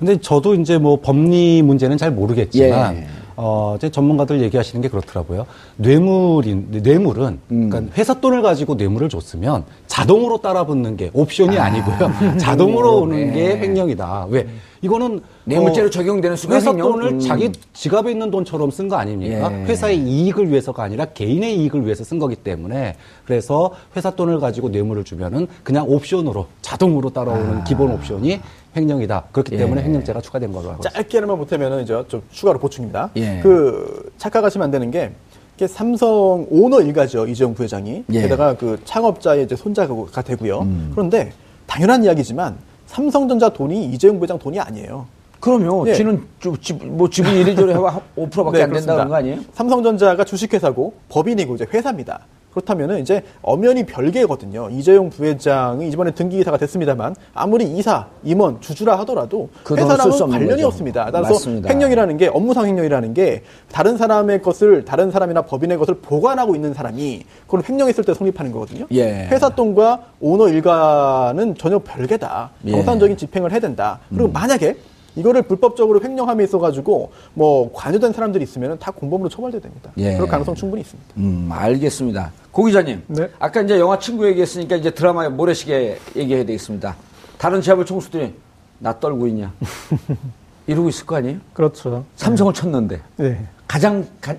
근데 저도 이제 뭐 법리 문제는 잘 모르겠지만 예. 어, 이제 전문가들 얘기하시는 게 그렇더라고요. 뇌물인 뇌물은 음. 그러니까 회사 돈을 가지고 뇌물을 줬으면 자동으로 따라 붙는 게 옵션이 아. 아니고요. 자동으로 오는 네. 게 횡령이다. 왜? 이거는 뇌물죄로 어, 적용되는 순간 회사? 돈을 음. 자기 지갑에 있는 돈처럼 쓴 거 아닙니까? 예. 회사의 이익을 위해서가 아니라 개인의 이익을 위해서 쓴 거기 때문에 그래서 회사 돈을 가지고 뇌물을 주면은 그냥 옵션으로 자동으로 따라오는 기본 옵션이 횡령이다. 그렇기 아. 예. 때문에 횡령죄가 추가된 걸로 알고 있습니다. 짧게만 못하면은 이제 좀 추가로 보충입니다. 예. 그 착각하시면 안 되는 게 이게 삼성 오너 일가죠 이재용 부회장이 예. 음. 게다가 그 창업자의 이제 손자가 되고요. 그런데 당연한 이야기지만 삼성전자 돈이 이재용 부회장 돈이 아니에요. 그럼요. 예. 지는 지, 뭐 지분 이리저리 하고 5%밖에 네, 안 된다는. 거 아니에요? 삼성전자가 주식회사고 법인이고 이제 회사입니다. 그렇다면은 이제 엄연히 별개거든요. 이재용 부회장이 이번에 등기 이사가 됐습니다만 아무리 이사, 임원, 주주라 하더라도 그 회사랑은 관련이 거죠. 없습니다. 따라서 맞습니다. 횡령이라는 게 업무상 횡령이라는 게 다른 사람의 것을 다른 사람이나 법인의 것을 보관하고 있는 사람이 그걸 횡령했을 때 성립하는 거거든요. 예. 회사 돈과 오너 일가는 전혀 별개다. 예. 정상적인 집행을 해야 된다. 그리고 음. 만약에 이거를 불법적으로 횡령함에 있어 가지고 뭐 관여된 사람들이 있으면 다 공범으로 처벌돼야 됩니다. 예. 그럴 가능성 충분히 있습니다. 음, 알겠습니다. 고 기자님. 네. 아까 이제 영화 친구 얘기했으니까 이제 드라마 모래시계 얘기해야 되겠습니다. 다른 재벌 총수들이 나 떨고 있냐? [laughs] 이러고 있을 거 아니에요? 그렇죠. 삼성을 쳤는데. 네. 가장 가,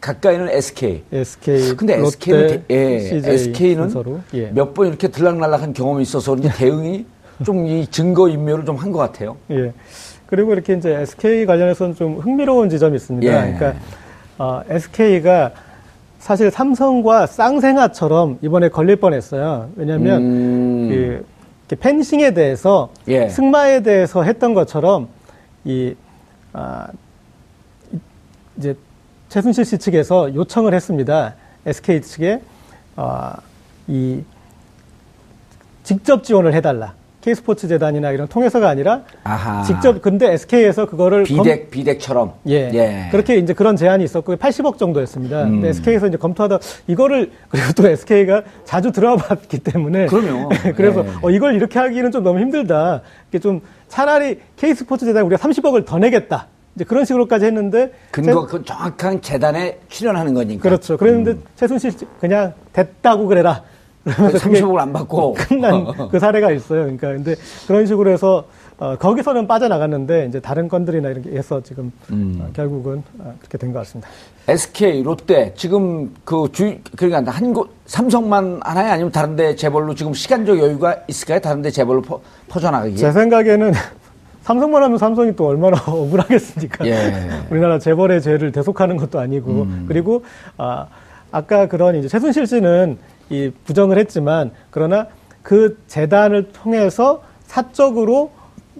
가까이는 SK. SK, 근데 롯데, SK는, 예, CJ SK는. 예. 몇번 이렇게 들락날락한 경험이 있어서 [laughs] 대응이 좀 이 증거 인멸을 좀 한 것 같아요. 예. 그리고 이렇게 이제 SK 관련해서는 좀 흥미로운 지점이 있습니다. 예. 그러니까 어, SK가 사실 삼성과 쌍생아처럼 이번에 걸릴 뻔했어요. 왜냐하면 음. 그 펜싱에 대해서 예. 승마에 대해서 했던 것처럼 이 아, 이- 이제 최순실 씨 측에서 요청을 했습니다. SK 측에 어, 이 직접 지원을 해달라. K스포츠 재단이나 이런 통해서가 아니라 아하. 직접 근데 SK에서 그거를 검- 비덱, 비덱처럼. 예. 그렇게 이제 그런 제안이 있었고 80억 정도였습니다. 음. 근데 SK에서 이제 검토하다 이거를 그리고 또 SK가 자주 들어봤기 때문에 그럼요. [laughs] 그래서 예. 어, 이걸 이렇게 하기는 좀 너무 힘들다. 이게 좀 차라리 K스포츠 재단 우리가 30억을 더 내겠다. 이제 그런 식으로까지 했는데 근거, 그 정확한 재단에 출연하는 거니까. 그렇죠. 그랬는데 음. 최순실 씨 그냥 됐다고 그래라. 그러면서 그게 30억을 안 받고. 끝난 [laughs] 그 사례가 있어요. 그러니까 근데 그런 식으로 해서 어, 거기서는 빠져나갔는데 이제 다른 건들이나 이렇게 해서 지금 음. 어, 결국은 어, 그렇게 된 것 같습니다. SK, 롯데 지금 그 주 그러니까 한곳 삼성만 하나요? 아니면 다른데 재벌로 지금 시간적 여유가 있을까요? 다른데 재벌로 퍼, 퍼져나가기. 제 생각에는 [laughs] 삼성만 하면 삼성이 또 얼마나 [laughs] 억울하겠습니까? 예. 우리나라 재벌의 죄를 대속하는 것도 아니고 그리고 아, 아까 그런 이제 최순실 씨는 이 부정을 했지만 그러나 그 재단을 통해서 사적으로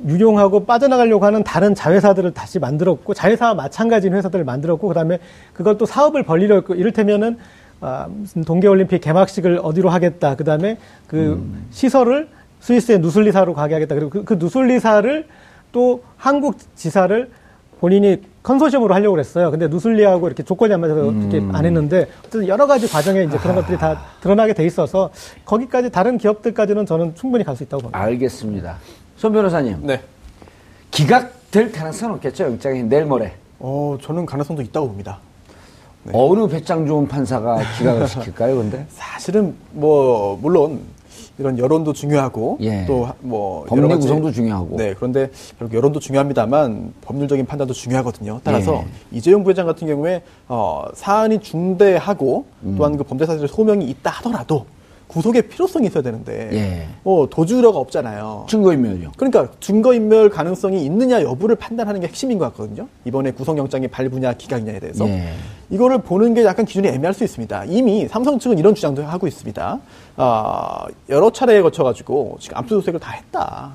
유용하고 빠져나가려고 하는 다른 자회사들을 다시 만들었고 자회사와 마찬가지인 회사들을 만들었고 그다음에 그걸 또 사업을 벌리려 했고 이를테면은 아, 무슨 동계올림픽 개막식을 어디로 하겠다. 그다음에 그 시설을 스위스의 누슬리사로 가게 하겠다. 그리고 그, 그 누슬리사를 또 한국 지사를 본인이 컨소시엄으로 하려고 그랬어요. 근데 누슬리하고 이렇게 조건이 안 맞아서 이렇게 안 했는데 어쨌든 여러 가지 과정에 이제 그런 것들이 다 드러나게 돼 있어서 거기까지 다른 기업들까지는 저는 충분히 갈 수 있다고 봅니다. 알겠습니다. 손 변호사님. 네. 기각될 가능성은 없겠죠? 영장이 내일 모레. 어, 저는 가능성도 있다고 봅니다. 네. 어느 배짱 좋은 판사가 기각을 [laughs] 시킬까요, 근데? 사실은 뭐 물론 이런 여론도 중요하고 예. 또뭐 법리 구성도 중요하고. 네 그런데 결국 여론도 중요합니다만 법률적인 판단도 중요하거든요. 따라서 예. 이재용 부회장 같은 경우에 어, 사안이 중대하고 음. 또한 그 범죄 사실의 소명이 있다 하더라도 구속의 필요성이 있어야 되는데 예. 뭐 도주우려가 없잖아요. 증거인멸이요. 그러니까 증거인멸 가능성이 있느냐 여부를 판단하는 게 핵심인 것 같거든요. 이번에 구속영장이 발부냐 기각이냐에 대해서 예. 이거를 보는 게 약간 기준이 애매할 수 있습니다. 이미 삼성 측은 이런 주장도 하고 있습니다. 아, 여러 차례에 거쳐가지고 지금 압수수색을 다 했다.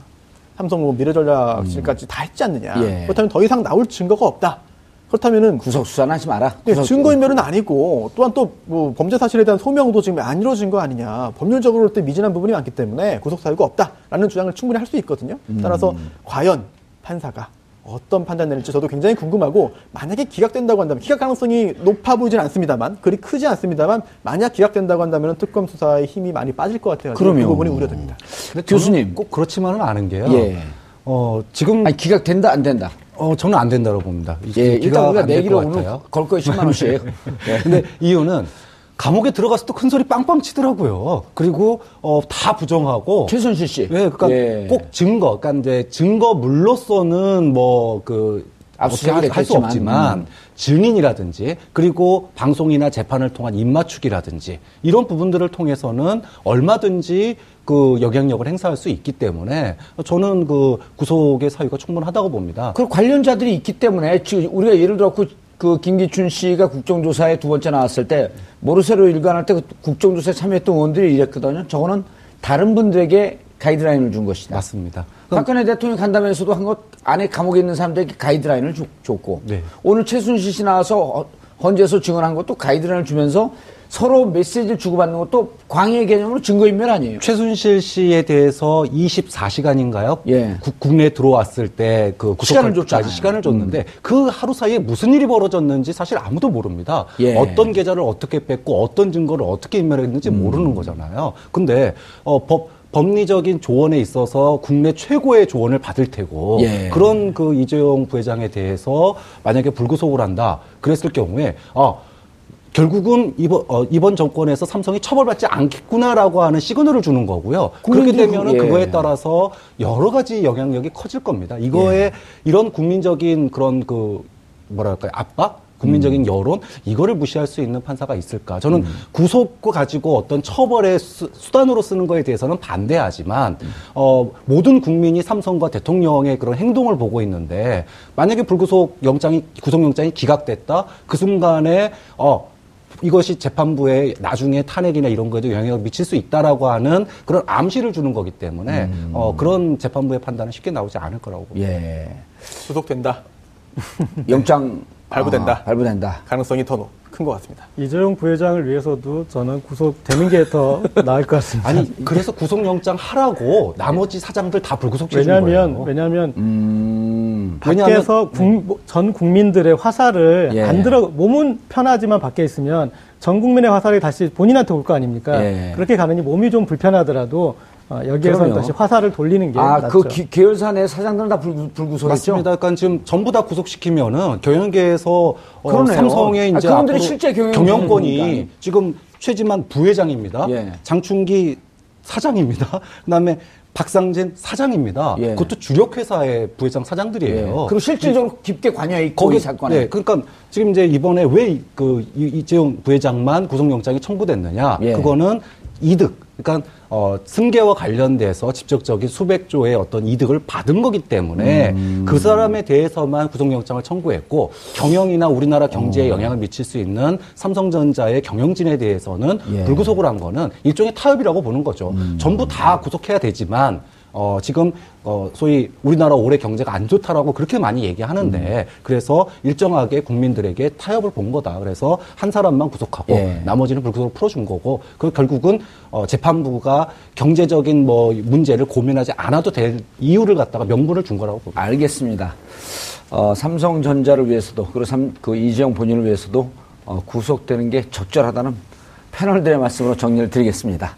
삼성 뭐 미래 전략실까지 다 했지 않느냐. 예. 그렇다면 더 이상 나올 증거가 없다. 그렇다면은 구속 수사는 하지 마라. 네, 구속- 증거인멸은 아니고 또한 또 뭐 범죄 사실에 대한 소명도 지금 안 이루어진 거 아니냐 법률적으로 볼 때 미진한 부분이 많기 때문에 구속 사유가 없다라는 주장을 충분히 할 수 있거든요. 따라서 과연 판사가 어떤 판단 내릴지 저도 굉장히 궁금하고 만약에 기각된다고 한다면 기각 가능성이 높아 보이진 않습니다만 그리 크지 않습니다만 만약 기각된다고 한다면 특검 수사에 힘이 많이 빠질 것 같아요. 그 그럼요. 부분이 우려됩니다. 근데 교수님. 꼭 그렇지만은 않은 게요. 예. 어, 지금 아니, 기각된다, 안 된다. 어, 저는 안 된다고 봅니다. 예, 일단 기각 우리가 내기로 것 오늘. 걸 거예요, 10만 원씩. 예. 근데 이유는 감옥에 들어가서 또 큰 소리 빵빵 치더라고요. 그리고 어, 다 부정하고 최순실 씨. 예, 그러니까 예. 꼭 증거, 그러니까 이제 증거물로서는 뭐그 압수수색을 할수 했겠지만, 없지만 음. 증인이라든지 그리고 방송이나 재판을 통한 입맞추기라든지 이런 부분들을 통해서는 얼마든지 그 영향력을 행사할 수 있기 때문에 저는 그 구속의 사유가 충분하다고 봅니다. 그 관련자들이 있기 때문에 우리가 예를 들어 그, 그 김기춘 씨가 국정조사에 두 번째 나왔을 때 모르쇠로 일관할 때 그 국정조사에 참여했던 의원들이 이랬거든요. 저거는 다른 분들에게 가이드라인을 준 것이다. 맞습니다. 박근혜 대통령이 간담회에서도 한 것 안에 감옥에 있는 사람들에게 가이드라인을 주- 줬고 네. 오늘 최순실 씨 나와서 어- 헌재에서 증언한 것도 가이드라인을 주면서 서로 메시지를 주고받는 것도 광해 개념으로 증거인멸 아니에요. 최순실 씨에 대해서 24시간인가요? 예. 국내에 들어왔을 때 그 시간을 줬잖아요. 음. 시간을 줬는데 그 하루 사이에 무슨 일이 벌어졌는지 사실 아무도 모릅니다. 예. 어떤 계좌를 어떻게 뺐고 어떤 증거를 어떻게 인멸했는지 음. 모르는 거잖아요. 근데 어, 법 법리적인 조언에 있어서 국내 최고의 조언을 받을 테고 예. 그런 그 이재용 부회장에 대해서 만약에 불구속을 한다 그랬을 경우에 아 결국은 이번 어, 이번 정권에서 삼성이 처벌받지 않겠구나라고 하는 시그널을 주는 거고요. 그렇게 되면은 그- 예. 그거에 따라서 여러 가지 영향력이 커질 겁니다. 이거에 예. 이런 국민적인 그런 그 뭐랄까요 압박 음. 국민적인 여론 이거를 무시할 수 있는 판사가 있을까? 저는 음. 구속 가지고 어떤 처벌의 수, 수단으로 쓰는 거에 대해서는 반대하지만 어, 모든 국민이 삼성과 대통령의 그런 행동을 보고 있는데 만약에 불구속 영장이 구속 영장이 기각됐다 그 순간에 어 이것이 재판부에 나중에 탄핵이나 이런 거에도 영향을 미칠 수 있다라고 하는 그런 암시를 주는 거기 때문에 음. 어, 그런 재판부의 판단은 쉽게 나오지 않을 거라고 봅니다. 예. 구속된다. [laughs] 영장 발부된다. 아, 발부된다. 가능성이 더 큰 것 같습니다. 이재용 부회장을 위해서도 저는 구속되는 게 더 나을 것 같습니다. 아니 그래서 구속영장 하라고 나머지 사장들 다 불구속 시키는 왜냐하면 거예요. 왜냐하면 음. 밖에서 국- 뭐, 전 국민들의 화살을 예. 안 들어 몸은 편하지만 밖에 있으면 전 국민의 화살이 다시 본인한테 올 거 아닙니까? 예. 그렇게 가느니 몸이 좀 불편하더라도 어, 여기에서는 그럼요. 다시 화살을 돌리는 게 아, 낫죠. 그 기- 계열사 내 사장들은 다 불, 불구속했죠? 맞습니다. 그러니까 지금 전부 다 구속시키면은 경영계에서 어. 삼성의 아, 이제 그분들이 앞으로 실제 경영 경영권이. 지금 최지만 부회장입니다. 예. 장충기 사장입니다. [laughs] 그다음에 박상진 사장입니다. 예. 그것도 주력 회사의 부회장 사장들이에요. 그리고 실질적으로 깊게 관여해 있고 이 사건에. 네, 그러니까 지금 이제 이번에 왜그 이재용 부회장만 구속영장이 청구됐느냐? 예. 그거는 이득. 그러니까 어, 승계와 관련돼서 직접적인 수백 조의 어떤 이득을 받은 거기 때문에 음. 그 사람에 대해서만 구속영장을 청구했고 경영이나 우리나라 경제에 어. 영향을 미칠 수 있는 삼성전자의 경영진에 대해서는 예. 음. 불구속을 한 거는 일종의 타협이라고 보는 거죠. 전부 다 구속해야 되지만 어, 지금, 어, 소위 우리나라 올해 경제가 안 좋다라고 그렇게 많이 얘기하는데, 음. 그래서 일정하게 국민들에게 타협을 본 거다. 그래서 한 사람만 구속하고, 예. 나머지는 불구속으로 풀어준 거고, 그 결국은, 어, 재판부가 경제적인 뭐 문제를 고민하지 않아도 될 이유를 갖다가 명분을 준 거라고 봅니다. 알겠습니다. 어, 삼성전자를 위해서도 그리고 삼, 그 이재용 본인을 위해서도 어, 구속되는 게 적절하다는 패널들의 말씀으로 정리를 드리겠습니다.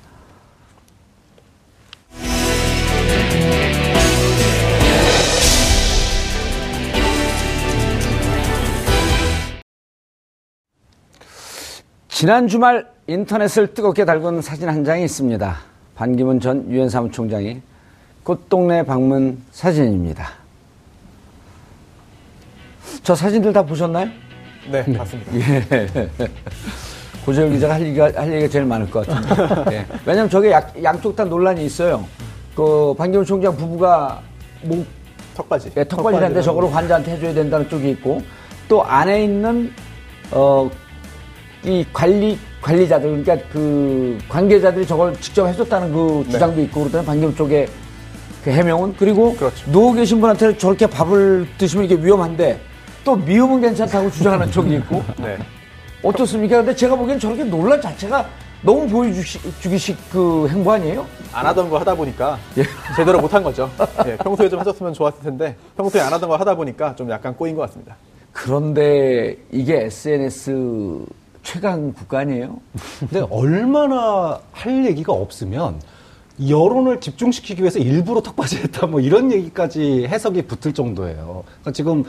지난 주말 인터넷을 뜨겁게 달군 사진 한 장이 있습니다. 반기문 전 유엔 사무총장이 꽃동네 방문 사진입니다. 저 사진들 다 보셨나요? 네, 맞습니다. [laughs] 고재열 기자가 할 얘기가, 할 얘기가 제일 많을 것 같은데. [laughs] 예. 왜냐면 저게 약- 양쪽 다 논란이 있어요. 그 반기문 총장 부부가 목, 턱받이. 예, 턱걸이라는데 저거를 환자한테 해줘야 된다는 쪽이 있고 또 안에 있는 어, 이 관리 관리자들 그러니까 그 관계자들이 저걸 직접 해줬다는 그 주장도 있고 그러더니 반기문 쪽에 그 해명은 그리고 그렇죠. 누워 계신 분한테 저렇게 밥을 드시면 이게 위험한데 또 미우면 괜찮다고 주장하는 [laughs] 쪽이 있고 네. 어떻습니까? 근데 제가 보기엔 저렇게 논란 자체가 너무 보여주기식 그 행보 아니에요? 안 하던 거 하다 보니까 예. 제대로 못 한 거죠. [laughs] 예, 평소에 좀 하셨으면 좋았을 텐데 평소에 안 하던 거 하다 보니까 좀 약간 꼬인 것 같습니다. 그런데 이게 SNS 최강 국가 아니에요? 근데 얼마나 할 얘기가 없으면 여론을 집중시키기 위해서 일부러 턱받이했다 뭐 이런 얘기까지 해석이 붙을 정도예요. 그러니까 지금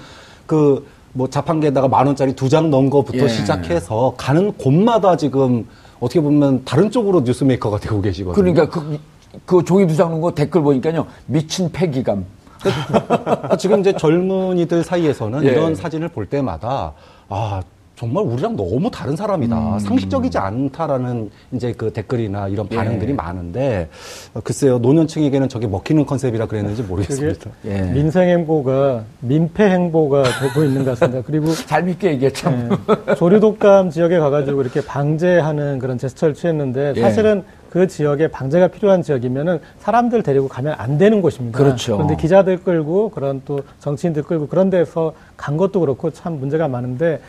그 뭐 자판기에다가 만 원짜리 두 장 넣은 거부터 예. 시작해서 가는 곳마다 지금 어떻게 보면 다른 쪽으로 뉴스메이커가 되고 계시거든요. 그러니까 그, 그 종이 두 장 넣은 거 댓글 보니까요. 미친 패기감. [laughs] 지금 이제 젊은이들 사이에서는 예. 이런 사진을 볼 때마다 아 정말 우리랑 너무 다른 사람이다. 상식적이지 않다라는 이제 그 댓글이나 이런 반응들이 예. 많은데 어, 글쎄요 노년층에게는 저게 먹히는 컨셉이라 그랬는지 모르겠습니다. 예. 민생 행보가 민폐 행보가 되고 있는 것 같습니다. 그리고 [laughs] 잘 믿게 얘기했죠. 예, 조류독감 지역에 가가지고 이렇게 방제하는 그런 제스처를 취했는데 예. 사실은 그 지역에 방제가 필요한 지역이면은 사람들 데리고 가면 안 되는 곳입니다. 그렇죠. 그런데 기자들 끌고 그런 또 정치인들 끌고 그런 데서 간 것도 그렇고 참 문제가 많은데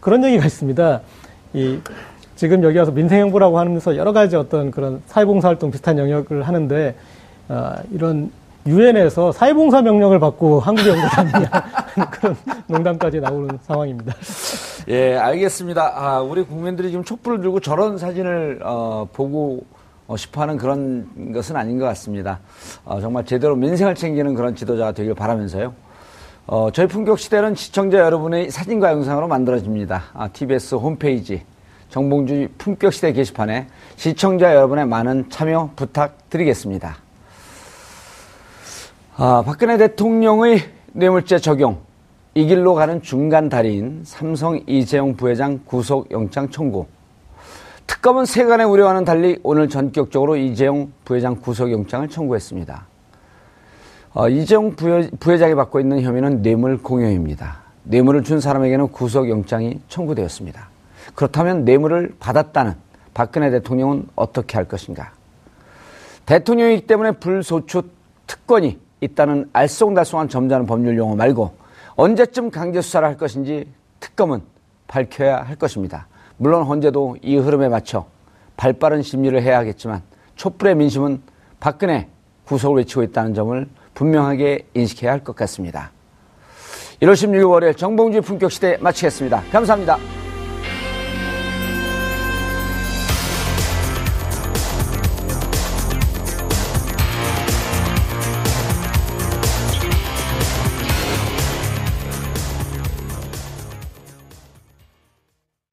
그런 얘기가 있습니다. 이 지금 여기 와서 민생행보라고 하면서 여러 가지 어떤 그런 사회봉사활동 비슷한 영역을 하는데 어, 이런 유엔에서 사회봉사 명령을 받고 한국에 온 것 아니냐 그런 농담까지 나오는 상황입니다. 예, 알겠습니다. 아, 우리 국민들이 지금 촛불을 들고 저런 사진을 어, 보고 어, 싶어하는 그런 것은 아닌 것 같습니다. 어, 정말 제대로 민생을 챙기는 그런 지도자가 되길 바라면서요. 어, 저희 품격 시대는 시청자 여러분의 사진과 영상으로 만들어집니다. 아, TBS 홈페이지 정봉주 품격 시대 게시판에 시청자 여러분의 많은 참여 부탁드리겠습니다. 아, 박근혜 대통령의 뇌물죄 적용, 이 길로 가는 중간 다리인 삼성 이재용 부회장 구속영장 청구. 특검은 세간의 우려와는 달리 오늘 전격적으로 이재용 부회장 구속영장을 청구했습니다. 어, 이재용 부회, 부회장이 받고 있는 혐의는 뇌물 공여입니다. 뇌물을 준 사람에게는 구속영장이 청구되었습니다. 그렇다면 뇌물을 받았다는 박근혜 대통령은 어떻게 할 것인가? 대통령이기 때문에 불소추 특권이 있다는 알쏭달쏭한 점잖은 법률 용어 말고 언제쯤 강제 수사를 할 것인지 특검은 밝혀야 할 것입니다. 물론 헌재도 이 흐름에 맞춰 발빠른 심리를 해야 하겠지만 촛불의 민심은 박근혜 구속을 외치고 있다는 점을 분명하게 인식해야 할 것 같습니다. 1월 16일 월요일 정봉주의 품격시대 마치겠습니다. 감사합니다.